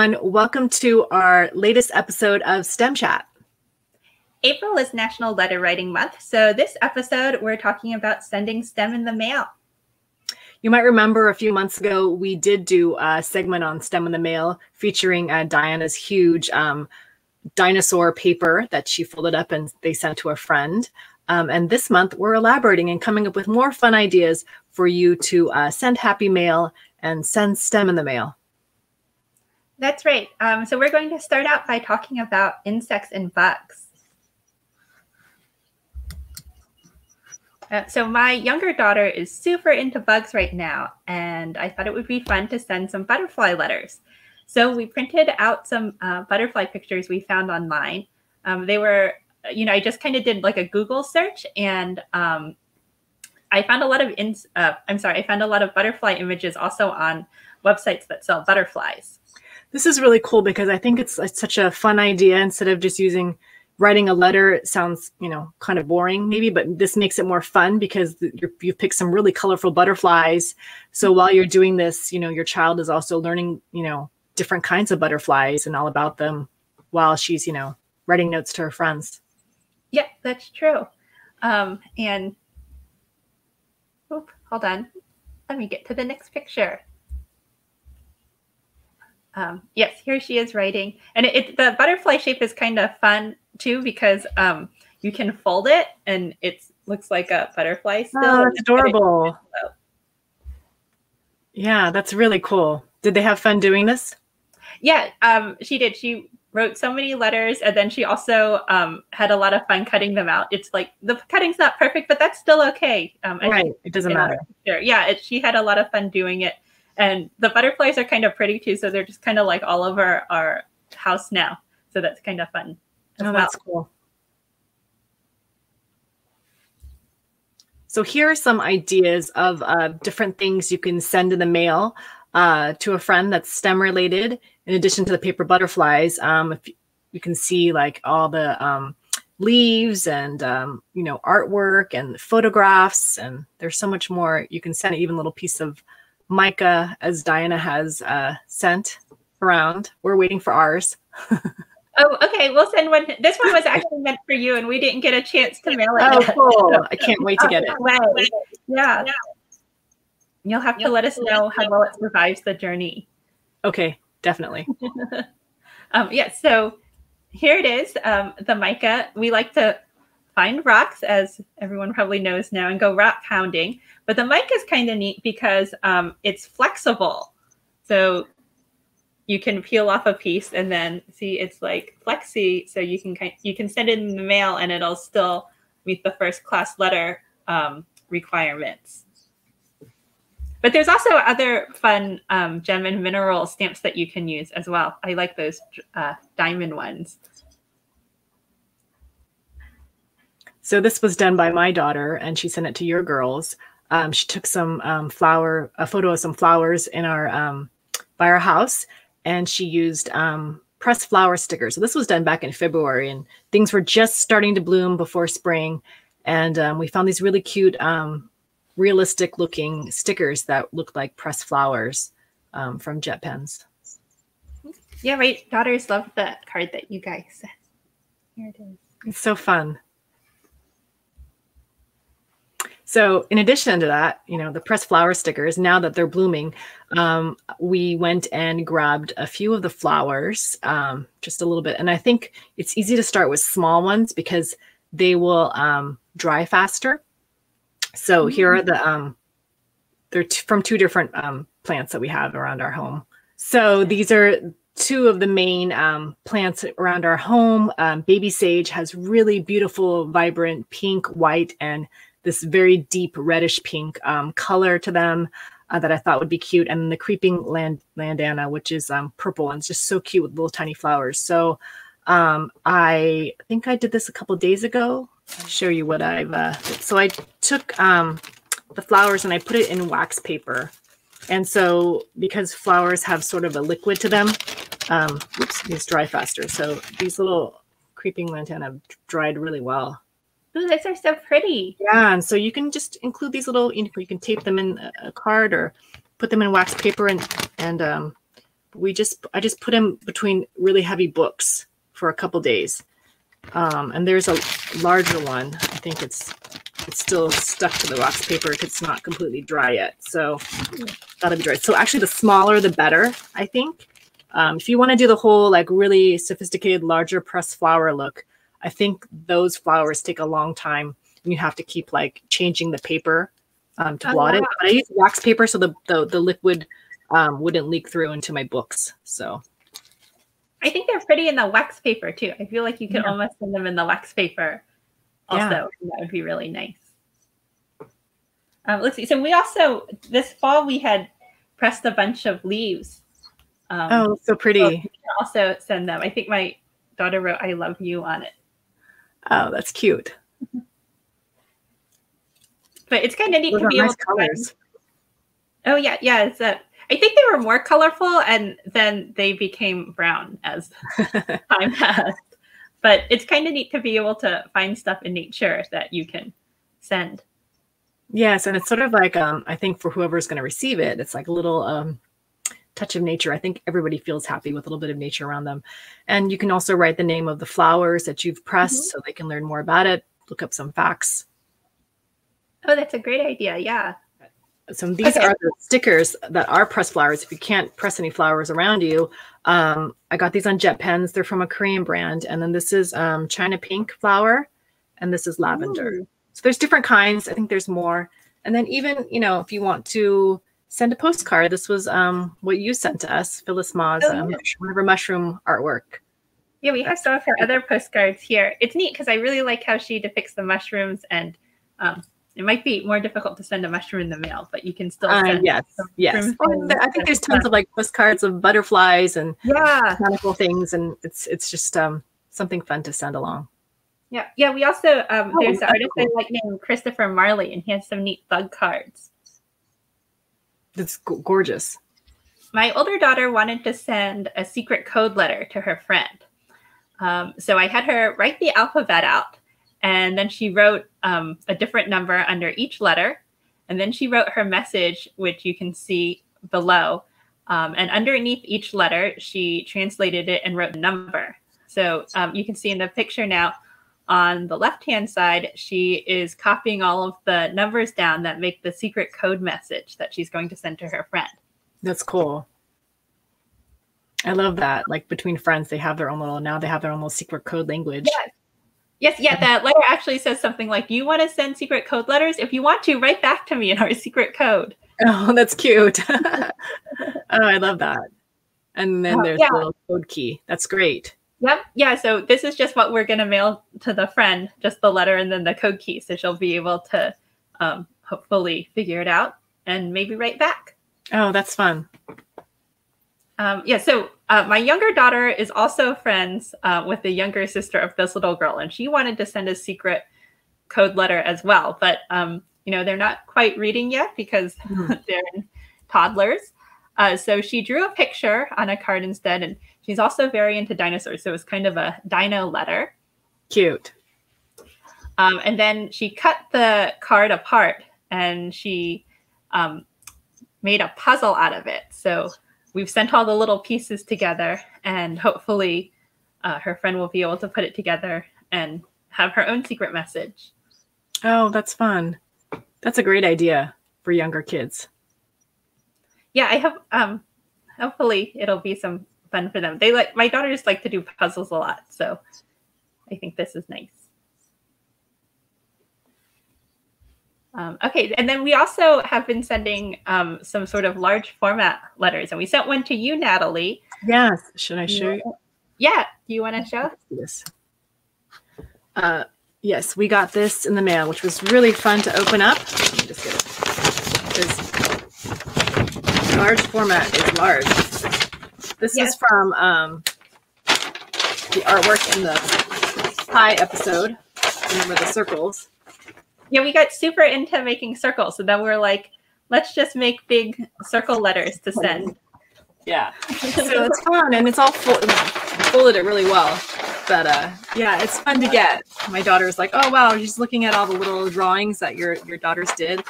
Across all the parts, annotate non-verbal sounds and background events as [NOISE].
everyone. Welcome to our latest episode of STEM Chat. April is National Letter Writing Month, so this episode we're talking about sending STEM in the mail. You might remember a few months ago we did do a segment on STEM in the mail featuring uh, Diana's huge um, dinosaur paper that she folded up and they sent to a friend. Um, and this month we're elaborating and coming up with more fun ideas for you to uh, send happy mail and send STEM in the mail. That's right. Um, so we're going to start out by talking about insects and bugs. Uh, so my younger daughter is super into bugs right now, and I thought it would be fun to send some butterfly letters. So we printed out some uh, butterfly pictures we found online. Um, they were, you know, I just kind of did like a Google search, and um, I found a lot of, in, uh, I'm sorry, I found a lot of butterfly images also on websites that sell butterflies. This is really cool because I think it's, it's such a fun idea. Instead of just using writing a letter it sounds you know kind of boring maybe but this makes it more fun because you pick some really colorful butterflies. So while you're doing this you know your child is also learning you know different kinds of butterflies and all about them while she's you know writing notes to her friends. Yeah that's true. Um and oop, hold on. Let me get to the next picture um, yes, here she is writing, and it, it, the butterfly shape is kind of fun too because um, you can fold it and it looks like a butterfly. Still. Oh, that's adorable. Yeah, that's really cool. Did they have fun doing this? Yeah, um, she did. She wrote so many letters, and then she also um, had a lot of fun cutting them out. It's like the cutting's not perfect, but that's still okay. Um, right, it doesn't matter. Yeah, it, she had a lot of fun doing it and the butterflies are kind of pretty too, so they're just kind of like all over our house now. So that's kind of fun. Oh, well. that's cool. So here are some ideas of uh, different things you can send in the mail uh, to a friend that's STEM related. In addition to the paper butterflies, um, if you can see like all the um, leaves and um, you know artwork and photographs, and there's so much more. You can send even a little piece of mica, as Diana has uh, sent around. We're waiting for ours. [LAUGHS] oh, okay. We'll send one. This one was actually meant for you, and we didn't get a chance to mail it. Oh, cool. I can't wait to get it. [LAUGHS] Yeah. You'll have to let us know how well it survives the journey. Okay, definitely. [LAUGHS] um, yeah, so here it is, um, the mica. We like to find rocks, as everyone probably knows now, and go rock hounding. But the mica is kind of neat because um, it's flexible. So you can peel off a piece and then see it's like flexy. So you can you can send it in the mail and it'll still meet the first class letter um, requirements. But there's also other fun um, gem and mineral stamps that you can use as well. I like those uh, diamond ones. So this was done by my daughter, and she sent it to your girls um, she took some um, flower, a photo of some flowers in our um, by our house, and she used um, pressed flower stickers. So this was done back in February, and things were just starting to bloom before spring, and um, we found these really cute, um, realistic looking stickers that looked like pressed flowers from JetPens. Yeah, my daughters love the card that you guys sent. Here it is. It's so fun. So in addition to that, you know, the pressed flower stickers, now that they're blooming, um, we went and grabbed a few of the flowers, um, just a little bit. And I think it's easy to start with small ones because they will um, dry faster. So mm-hmm. here are the, um, they're t- from two different um, plants that we have around our home. So these are two of the main um, plants around our home. Um, baby sage has really beautiful, vibrant pink, white, and this very deep reddish pink um, color to them uh, that I thought would be cute. And the creeping land lantana, which is um, purple and it's just so cute with little tiny flowers. So um, I think I did this a couple days ago. I'll show you what I've. Uh, so I took um, the flowers and I put it in wax paper. And so because flowers have sort of a liquid to them, um, oops, these dry faster. So these little creeping lantana dried really well. Ooh, those are so pretty. Yeah, and so you can just include these little, you, know, you can tape them in a card or put them in wax paper and and um, we just I just put them between really heavy books for a couple days. Um, and there's a larger one. I think it's it's still stuck to the wax paper. It's not completely dry yet, so that'll be dry. So actually, the smaller the better. I think. Um, if you want to do the whole like really sophisticated, larger press flower look, I think those flowers take a long time, and you have to keep like changing the paper um, to oh, blot wow. it. But I use wax paper so the the, the liquid um, wouldn't leak through into my books. So I think they're pretty in the wax paper too. I feel like you could yeah. almost send them in the wax paper. Also, yeah. that would be really nice. Um, let's see. So we also this fall we had pressed a bunch of leaves. Um, oh, so pretty. So also send them. I think my daughter wrote "I love you" on it. Oh, that's cute. But it's kind of neat Those to be nice able to. Colors. Find... Oh yeah, yeah. It's that I think they were more colorful and then they became brown as [LAUGHS] time passed. But it's kind of neat to be able to find stuff in nature that you can send. Yes, and it's sort of like um, I think for whoever's going to receive it, it's like a little um, touch of nature. I think everybody feels happy with a little bit of nature around them. And you can also write the name of the flowers that you've pressed mm-hmm. so they can learn more about it, look up some facts. Oh, that's a great idea. Yeah. So these okay. are the stickers that are press flowers. If you can't press any flowers around you, um, I got these on JetPens. They're from a Korean brand. And then this is um, China pink flower, and this is lavender. Ooh. So there's different kinds. I think there's more. And then even, you know, if you want to send a postcard, this was um, what you sent to us, Phyllis Ma's oh, um, one of her mushroom artwork. Yeah, we have some of her other postcards here. It's neat because I really like how she depicts the mushrooms and um, it might be more difficult to send a mushroom in the mail, but you can still uh, send. Uh, yes, yes. Well, I think there's tons of like postcards of butterflies and yeah, mechanical things, and it's it's just um something fun to send along. Yeah, yeah. We also um, oh, there's an artist cool. I like named Christopher Marley, and he has some neat bug cards. That's gorgeous. My older daughter wanted to send a secret code letter to her friend, um, so I had her write the alphabet out and then she wrote um, a different number under each letter. And then she wrote her message, which you can see below. Um, and underneath each letter, she translated it and wrote the number. So um, you can see in the picture now on the left hand side, she is copying all of the numbers down that make the secret code message that she's going to send to her friend. That's cool. I love that. Like between friends, they have their own little, now they have their own little secret code language. Yes. Yes, yeah, that letter actually says something like, you want to send secret code letters? If you want to, write back to me in our secret code. Oh, [LAUGHS] that's cute. [LAUGHS] oh, I love that. And then oh, there's yeah. the little code key. That's great. Yep. Yeah. So this is just what we're going to mail to the friend, just the letter and then the code key. So she'll be able to um, hopefully figure it out and maybe write back. Oh, that's fun. Um, yeah, so uh, my younger daughter is also friends uh, with the younger sister of this little girl, and she wanted to send a secret code letter as well. But um, you know, they're not quite reading yet because mm. [LAUGHS] they're toddlers. Uh, so she drew a picture on a card instead, and she's also very into dinosaurs. So it was kind of a dino letter. Cute. Um, and then she cut the card apart and she um, made a puzzle out of it. So we've sent all the little pieces together, and hopefully, uh, her friend will be able to put it together and have her own secret message. Oh, that's fun. That's a great idea for younger kids. Yeah, I hope. Um, hopefully, it'll be some fun for them. They like my daughters like to do puzzles a lot, so I think this is nice. Um, okay, and then we also have been sending um, some sort of large format letters, and we sent one to you, Natalie. Yes. Should I show you? Yeah. Do you want to show? Yes. Uh, yes, we got this in the mail, which was really fun to open up. just get it. Because large format is large. This yes. is from um, the artwork in the pie episode. Remember the circles yeah, we got super into making circles. So then we are like, let's just make big circle letters to send. Yeah. [LAUGHS] so it's fun and it's all folded it really well. But uh, yeah, it's fun to get. My daughter's like, oh wow, she's looking at all the little drawings that your your daughters did.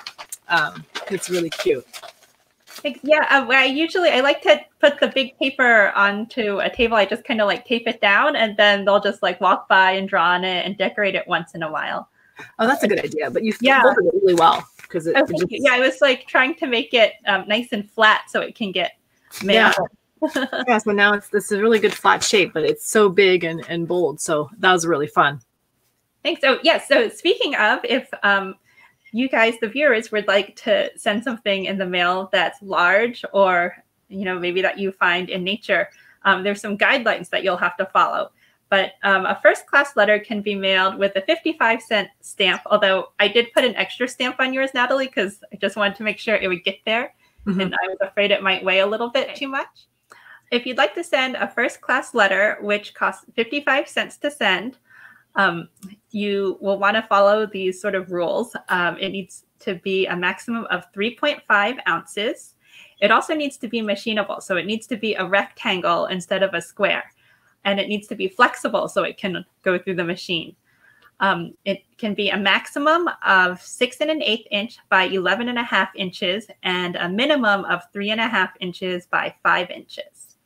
Um, it's really cute. Yeah, uh, I usually I like to put the big paper onto a table. I just kind of like tape it down, and then they'll just like walk by and draw on it and decorate it once in a while. Oh, that's a good idea. But you yeah. folded it really well because it, oh, just... yeah, I was like trying to make it um, nice and flat so it can get. Yeah. [LAUGHS] yeah, so now it's this is a really good flat shape, but it's so big and, and bold. So that was really fun. Thanks. So yes, so speaking of, if um, you guys, the viewers, would like to send something in the mail that's large or you know maybe that you find in nature, um, there's some guidelines that you'll have to follow. But um, a first class letter can be mailed with a 55 cent stamp, although I did put an extra stamp on yours, Natalie, because I just wanted to make sure it would get there. Mm-hmm. And I was afraid it might weigh a little bit too much. If you'd like to send a first class letter, which costs 55 cents to send, um, you will want to follow these sort of rules. Um, it needs to be a maximum of 3.5 ounces. It also needs to be machinable. So it needs to be a rectangle instead of a square. And it needs to be flexible so it can go through the machine. Um, it can be a maximum of six and an eighth inch by 11 and a half inches and a minimum of three and a half inches by five inches.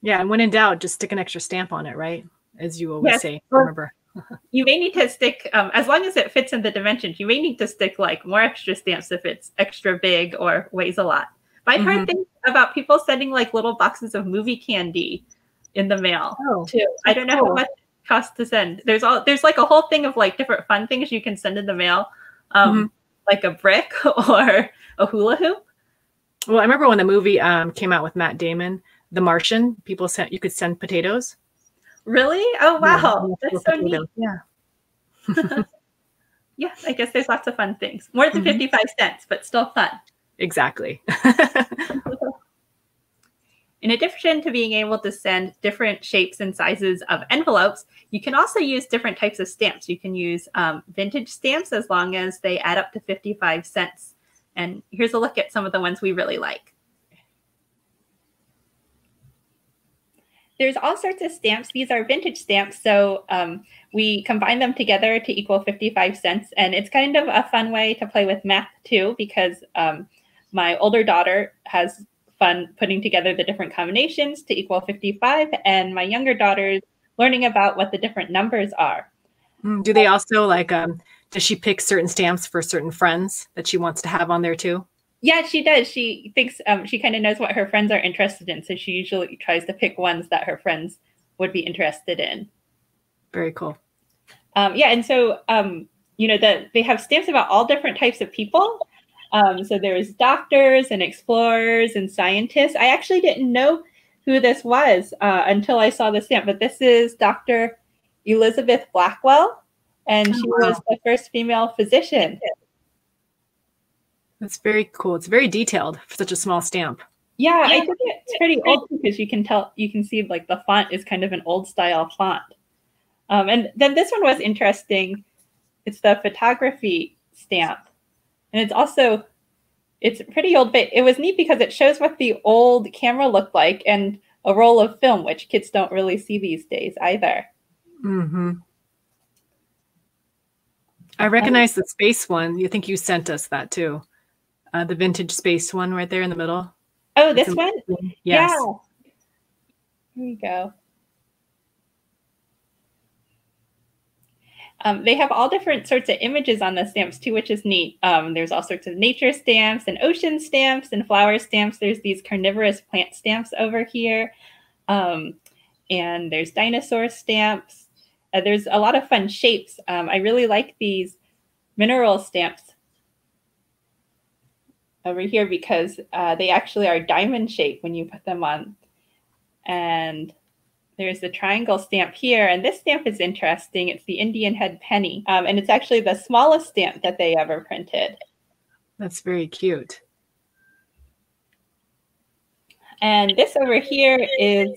Yeah, and when in doubt, just stick an extra stamp on it, right? As you always yes. say, remember. [LAUGHS] you may need to stick, um, as long as it fits in the dimensions, you may need to stick like more extra stamps if it's extra big or weighs a lot. But I've mm-hmm. heard things about people sending like little boxes of movie candy in the mail oh, too. I don't know cool. how much cost to send. There's all there's like a whole thing of like different fun things you can send in the mail, um, mm-hmm. like a brick [LAUGHS] or a hula hoop. Well, I remember when the movie um, came out with Matt Damon, The Martian. People sent you could send potatoes. Really? Oh wow, yeah, that's so neat. Yeah. [LAUGHS] yeah, I guess there's lots of fun things. More than mm-hmm. 55 cents, but still fun. Exactly. [LAUGHS] In addition to being able to send different shapes and sizes of envelopes, you can also use different types of stamps. You can use um, vintage stamps as long as they add up to 55 cents. And here's a look at some of the ones we really like. There's all sorts of stamps. These are vintage stamps, so um, we combine them together to equal 55 cents. And it's kind of a fun way to play with math too, because um, my older daughter has fun putting together the different combinations to equal 55, and my younger daughter's learning about what the different numbers are. Mm, do they also like, um, does she pick certain stamps for certain friends that she wants to have on there too? Yeah, she does. She thinks um, she kind of knows what her friends are interested in. So she usually tries to pick ones that her friends would be interested in. Very cool. Um, yeah. And so, um, you know, that they have stamps about all different types of people. Um, so there's doctors and explorers and scientists. I actually didn't know who this was uh, until I saw the stamp, but this is Dr. Elizabeth Blackwell, and she oh, wow. was the first female physician. That's very cool. It's very detailed for such a small stamp. Yeah, I think it's pretty old because you can tell you can see like the font is kind of an old style font. Um, and then this one was interesting. It's the photography stamp and it's also it's pretty old but it was neat because it shows what the old camera looked like and a roll of film which kids don't really see these days either mm-hmm. i recognize the space one you think you sent us that too uh, the vintage space one right there in the middle oh this one yes. yeah here you go Um, they have all different sorts of images on the stamps too, which is neat. Um, there's all sorts of nature stamps and ocean stamps and flower stamps. There's these carnivorous plant stamps over here. Um, and there's dinosaur stamps. Uh, there's a lot of fun shapes. Um, I really like these mineral stamps over here because uh, they actually are diamond shaped when you put them on. And there's the triangle stamp here, and this stamp is interesting. It's the Indian head penny, um, and it's actually the smallest stamp that they ever printed. That's very cute. And this over here is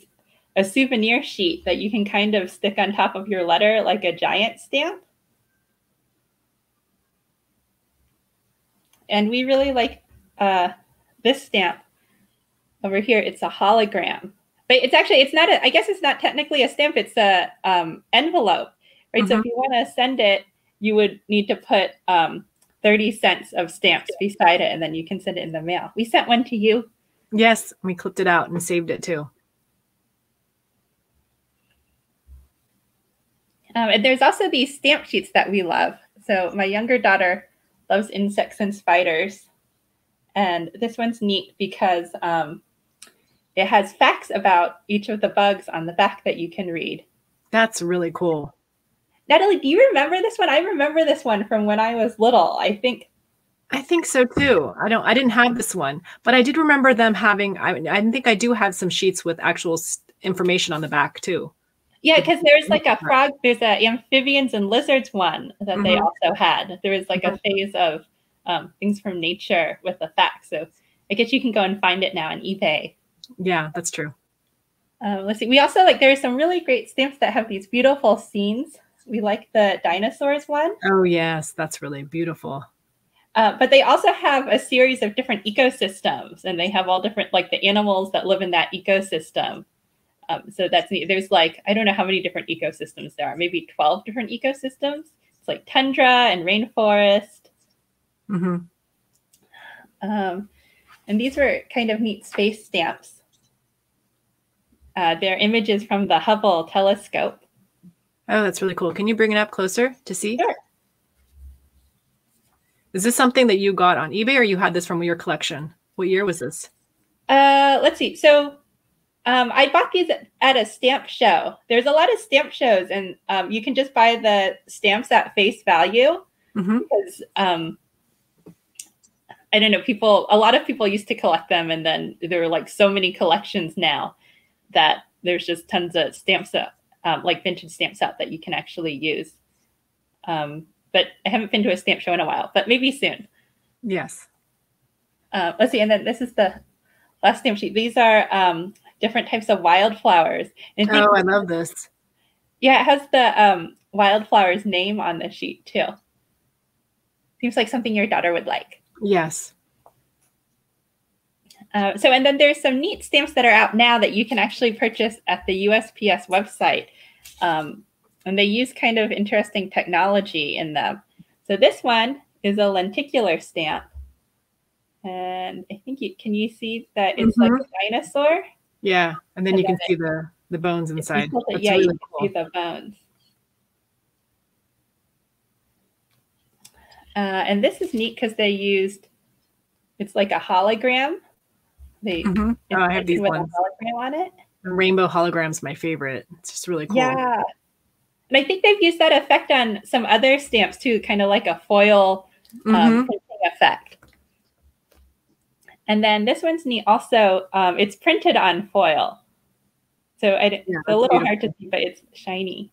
a souvenir sheet that you can kind of stick on top of your letter like a giant stamp. And we really like uh, this stamp over here. It's a hologram but it's actually it's not a i guess it's not technically a stamp it's a um, envelope right mm-hmm. so if mm-hmm. you want to send it you would need to put um, 30 cents of stamps beside it, and then you can send it in the mail. We sent one to you. Yes, we clipped it out and saved it too. Um, and there's also these stamp sheets that we love. So my younger daughter loves insects and spiders. And this one's neat because um, it has facts about each of the bugs on the back that you can read. That's really cool. Natalie, do you remember this one? I remember this one from when I was little. I think I think so too. I don't I didn't have this one, but I did remember them having I I think I do have some sheets with actual information on the back too. Yeah, because there's like a frog, there's a amphibians and lizards one that mm-hmm. they also had. There was like a mm-hmm. phase of um, things from nature with the facts. So I guess you can go and find it now on eBay. Yeah, that's true. Um, let's see. We also like there's some really great stamps that have these beautiful scenes. We like the dinosaurs one. Oh yes, that's really beautiful. Uh, but they also have a series of different ecosystems, and they have all different like the animals that live in that ecosystem. Um, so that's neat. There's like, I don't know how many different ecosystems there are, maybe 12 different ecosystems. It's like tundra and rainforest. Mm-hmm. Um, and these were kind of neat space stamps. Uh, they're images from the Hubble telescope. Oh, that's really cool. Can you bring it up closer to see? Sure. Is this something that you got on eBay or you had this from your collection? What year was this? Uh, let's see. So um, I bought these at a stamp show. There's a lot of stamp shows, and um, you can just buy the stamps at face value mm-hmm. because um, I don't know. People, a lot of people used to collect them, and then there are like so many collections now that there's just tons of stamps, up, um, like vintage stamps out that you can actually use. Um, but I haven't been to a stamp show in a while, but maybe soon. Yes. Uh, let's see, and then this is the last stamp sheet. These are um, different types of wildflowers. And oh, I love this. Yeah, it has the um, wildflower's name on the sheet too. Seems like something your daughter would like. Yes. Uh, so, and then there's some neat stamps that are out now that you can actually purchase at the USPS website. Um, and they use kind of interesting technology in them. So, this one is a lenticular stamp. And I think you can you see that it's mm-hmm. like a dinosaur? Yeah, and then and you then can see the the bones inside. Yeah, really you cool. can see the bones. Uh, and this is neat because they used it's like a hologram. They mm-hmm. oh, I have these with ones. a hologram on it. The rainbow hologram's my favorite. It's just really cool. Yeah. And I think they've used that effect on some other stamps too, kind of like a foil um, mm-hmm. effect. And then this one's neat also. Um, it's printed on foil. So I, yeah, it's a little beautiful. hard to see, but it's shiny.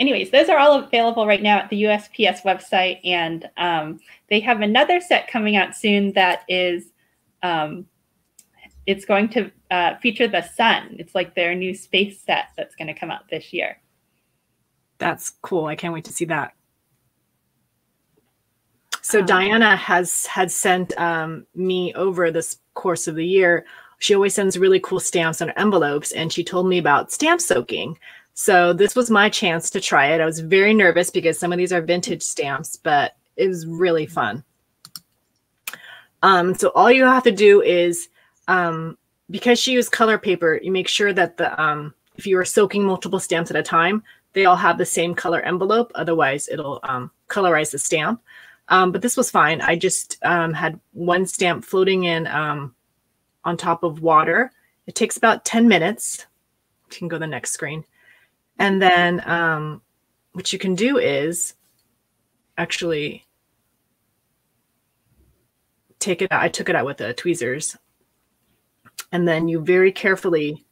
Anyways, those are all available right now at the USPS website. And um, they have another set coming out soon that is, um, it's going to uh, feature the sun. It's like their new space set that's going to come out this year. That's cool. I can't wait to see that. So um, Diana has had sent um, me over this course of the year. She always sends really cool stamps on envelopes, and she told me about stamp soaking. So this was my chance to try it. I was very nervous because some of these are vintage stamps, but it was really fun. Um, so all you have to do is, um, because she used color paper, you make sure that the um, if you are soaking multiple stamps at a time, they all have the same color envelope. Otherwise, it'll um, colorize the stamp. Um, but this was fine. I just um, had one stamp floating in um, on top of water. It takes about 10 minutes. You can go to the next screen. And then um, what you can do is actually take it out. I took it out with the tweezers. And then you very carefully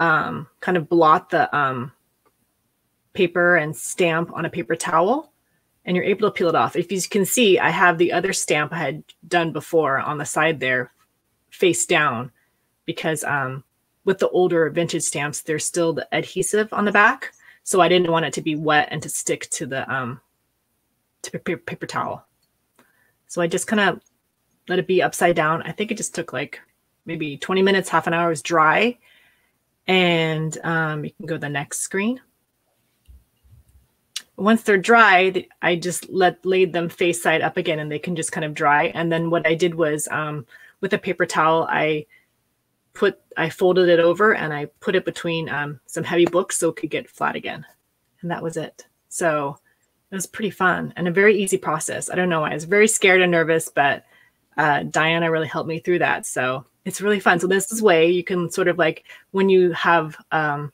um, kind of blot the um, paper and stamp on a paper towel and you're able to peel it off. If you can see, I have the other stamp I had done before on the side there face down because um, with the older vintage stamps, there's still the adhesive on the back. So I didn't want it to be wet and to stick to the um, to paper, towel. So I just kind of let it be upside down. I think it just took like maybe 20 minutes, half an hour was dry. And um, you can go to the next screen once they're dry, I just let laid them face side up again, and they can just kind of dry. And then what I did was, um, with a paper towel, I put I folded it over and I put it between um, some heavy books so it could get flat again, and that was it. So it was pretty fun and a very easy process. I don't know why I was very scared and nervous, but uh, Diana really helped me through that. So it's really fun. So this is way you can sort of like when you have um,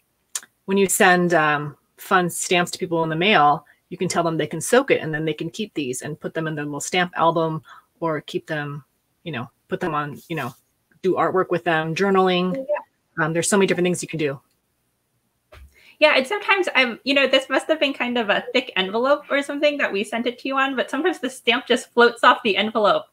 when you send um, fun stamps to people in the mail, you can tell them they can soak it and then they can keep these and put them in their little stamp album or keep them, you know, put them on, you know, do artwork with them, journaling. Yeah. Um, there's so many different things you can do. Yeah, and sometimes I'm, you know, this must have been kind of a thick envelope or something that we sent it to you on, but sometimes the stamp just floats off the envelope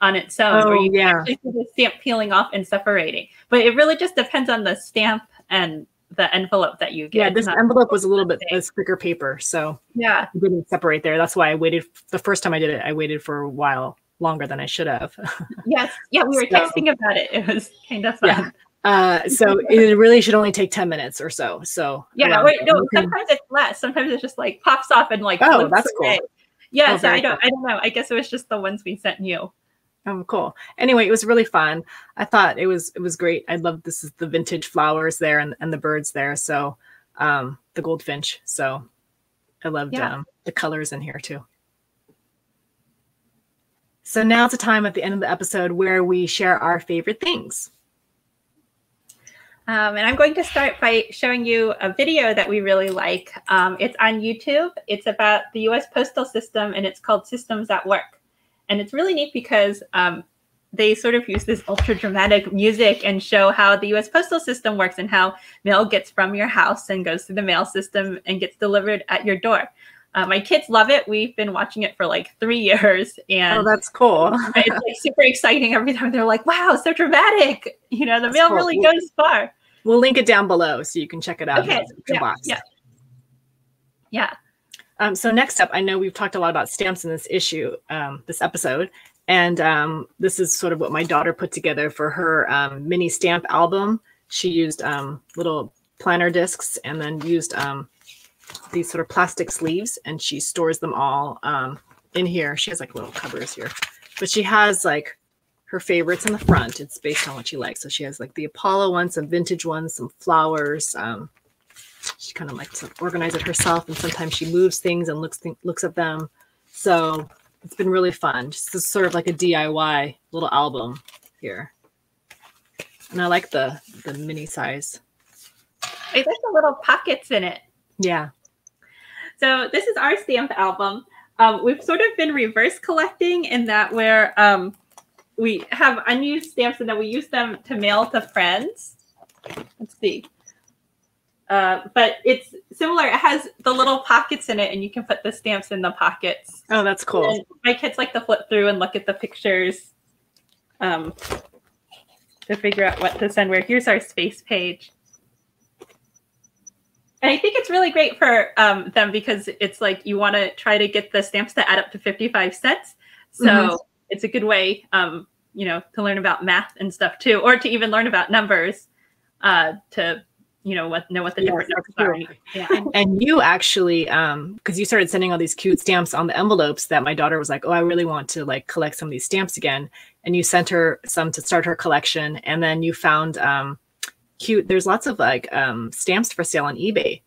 on its own, oh, or you yeah. actually see the stamp peeling off and separating. But it really just depends on the stamp and the envelope that you get. Yeah, this envelope was a little bit thicker paper, so yeah, it didn't separate there. That's why I waited. The first time I did it, I waited for a while longer than I should have. [LAUGHS] yes, yeah, we were so, texting about it. It was kind of fun. Yeah. Uh, so [LAUGHS] it really should only take 10 minutes or so. So yeah, wait, no, sometimes it's less. Sometimes it just like pops off and like, oh, that's away. cool. Yeah. Oh, so I don't, cool. I don't know. I guess it was just the ones we sent you. Oh, cool. Anyway, it was really fun. I thought it was, it was great. I love this is the vintage flowers there and, and the birds there. So, um, the goldfinch. So I loved, yeah. um, the colors in here too. So now's the time at the end of the episode where we share our favorite things. Um, and I'm going to start by showing you a video that we really like. Um, it's on YouTube. It's about the US postal system and it's called Systems at Work. And it's really neat because um, they sort of use this ultra dramatic music and show how the US postal system works and how mail gets from your house and goes through the mail system and gets delivered at your door. Uh, my kids love it. We've been watching it for like three years, and oh, that's cool. [LAUGHS] it's like super exciting every time. They're like, "Wow, so dramatic!" You know, the that's mail cool. really goes far. We'll link it down below so you can check it out. Okay. Yeah, yeah. Yeah. Um, so next up, I know we've talked a lot about stamps in this issue, um, this episode, and um, this is sort of what my daughter put together for her um, mini stamp album. She used um, little planner discs and then used um, these sort of plastic sleeves and she stores them all um, in here. She has like little covers here, but she has like her favorites in the front. It's based on what she likes. So she has like the Apollo ones, some vintage ones, some flowers. Um, she kind of likes to organize it herself, and sometimes she moves things and looks th- looks at them. So it's been really fun. Just sort of like a DIY little album here, and I like the the mini size. Has the little pockets in it. Yeah. So this is our stamp album. Um, we've sort of been reverse collecting in that where um, we have unused stamps and then we use them to mail to friends. Let's see. Uh, but it's similar. It has the little pockets in it, and you can put the stamps in the pockets. Oh, that's cool. And my kids like to flip through and look at the pictures um, to figure out what to send where. Here's our space page. And I think it's really great for um, them because it's like you want to try to get the stamps to add up to 55 cents. So mm-hmm. it's a good way, um, you know, to learn about math and stuff too, or to even learn about numbers uh, to, you know, what know what the yes, different numbers are. Yeah. and you actually, um, because you started sending all these cute stamps on the envelopes that my daughter was like, oh, I really want to like collect some of these stamps again. And you sent her some to start her collection, and then you found um, cute. There's lots of like um, stamps for sale on eBay.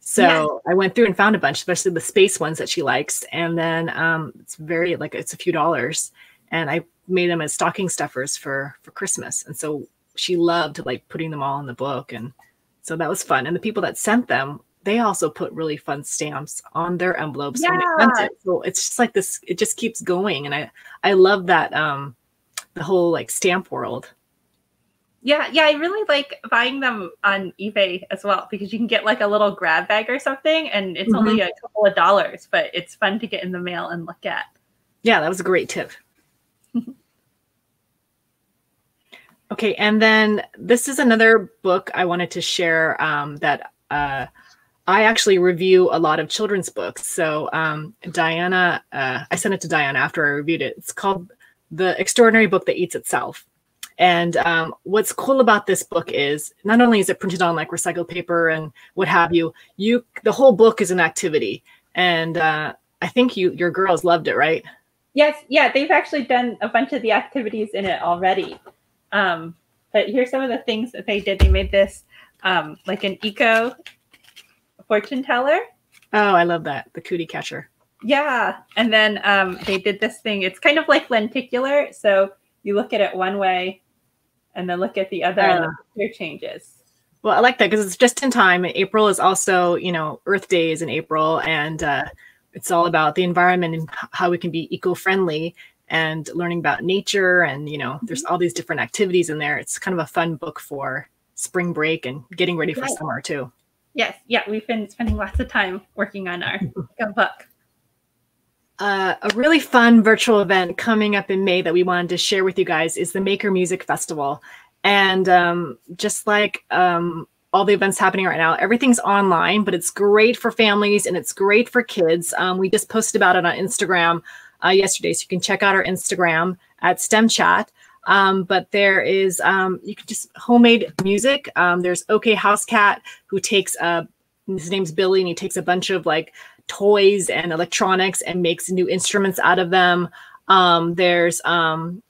So yeah. I went through and found a bunch, especially the space ones that she likes. And then um, it's very like it's a few dollars, and I made them as stocking stuffers for for Christmas. And so she loved like putting them all in the book, and so that was fun. And the people that sent them, they also put really fun stamps on their envelopes yeah. when they sent it. So it's just like this. It just keeps going, and I I love that um the whole like stamp world. Yeah, yeah, I really like buying them on eBay as well because you can get like a little grab bag or something and it's mm-hmm. only a couple of dollars, but it's fun to get in the mail and look at. Yeah, that was a great tip. [LAUGHS] okay, and then this is another book I wanted to share um, that uh, I actually review a lot of children's books. So um, Diana, uh, I sent it to Diana after I reviewed it. It's called The Extraordinary Book That Eats Itself. And um, what's cool about this book is not only is it printed on like recycled paper and what have you, you the whole book is an activity. and uh, I think you your girls loved it, right? Yes, yeah, they've actually done a bunch of the activities in it already. Um, but here's some of the things that they did. They made this um, like an eco fortune teller. Oh, I love that. The cootie catcher. Yeah. And then um, they did this thing. It's kind of like lenticular. So you look at it one way and then look at the other uh, and the changes. Well, I like that because it's just in time. April is also, you know, Earth Day is in April, and uh, it's all about the environment and how we can be eco-friendly and learning about nature. And you know, mm-hmm. there's all these different activities in there. It's kind of a fun book for spring break and getting ready for summer too. Yes, yeah, we've been spending lots of time working on our [LAUGHS] book. Uh, a really fun virtual event coming up in May that we wanted to share with you guys is the Maker Music Festival. And um, just like um, all the events happening right now, everything's online, but it's great for families and it's great for kids. Um, we just posted about it on Instagram uh, yesterday, so you can check out our Instagram at STEM Chat. Um, but there is um, you can just homemade music. Um, there's OK House Cat who takes a his name's Billy and he takes a bunch of like toys and electronics and makes new instruments out of them. Um, there's um,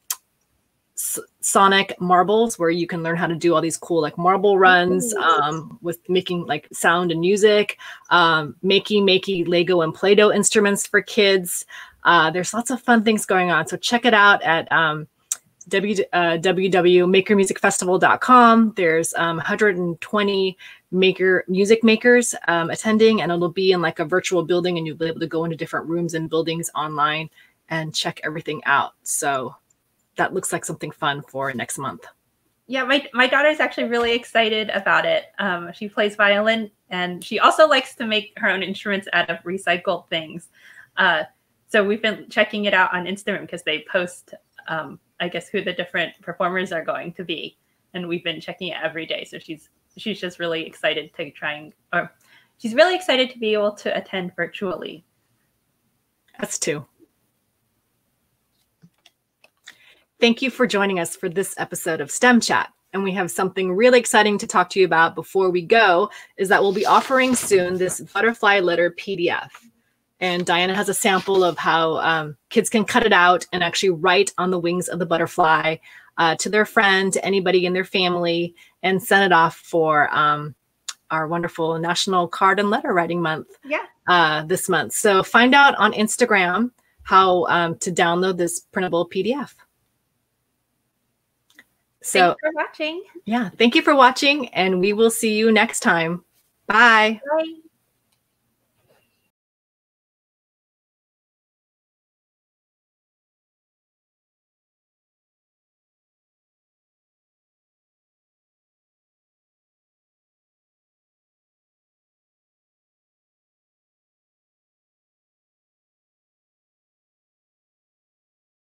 Sonic marbles where you can learn how to do all these cool like marble runs um, with making like sound and music, um, making making Lego and Play-Doh instruments for kids. Uh, there's lots of fun things going on. So check it out at um, w, uh, www.makermusicfestival.com. There's um, 120 maker music makers um, attending, and it'll be in like a virtual building, and you'll be able to go into different rooms and buildings online and check everything out. So that looks like something fun for next month. Yeah, my my daughter's actually really excited about it. Um, she plays violin, and she also likes to make her own instruments out of recycled things. Uh, so we've been checking it out on Instagram because they post um, I guess who the different performers are going to be, and we've been checking it every day. So she's she's just really excited to try and or she's really excited to be able to attend virtually. Us too. Thank you for joining us for this episode of STEM Chat. And we have something really exciting to talk to you about before we go is that we'll be offering soon this butterfly letter PDF. And Diana has a sample of how um, kids can cut it out and actually write on the wings of the butterfly uh, to their friend, to anybody in their family, and send it off for um, our wonderful National Card and Letter Writing Month. Yeah. Uh, this month. So find out on Instagram how um, to download this printable PDF. So, Thanks for watching. Yeah, thank you for watching, and we will see you next time. Bye. Bye.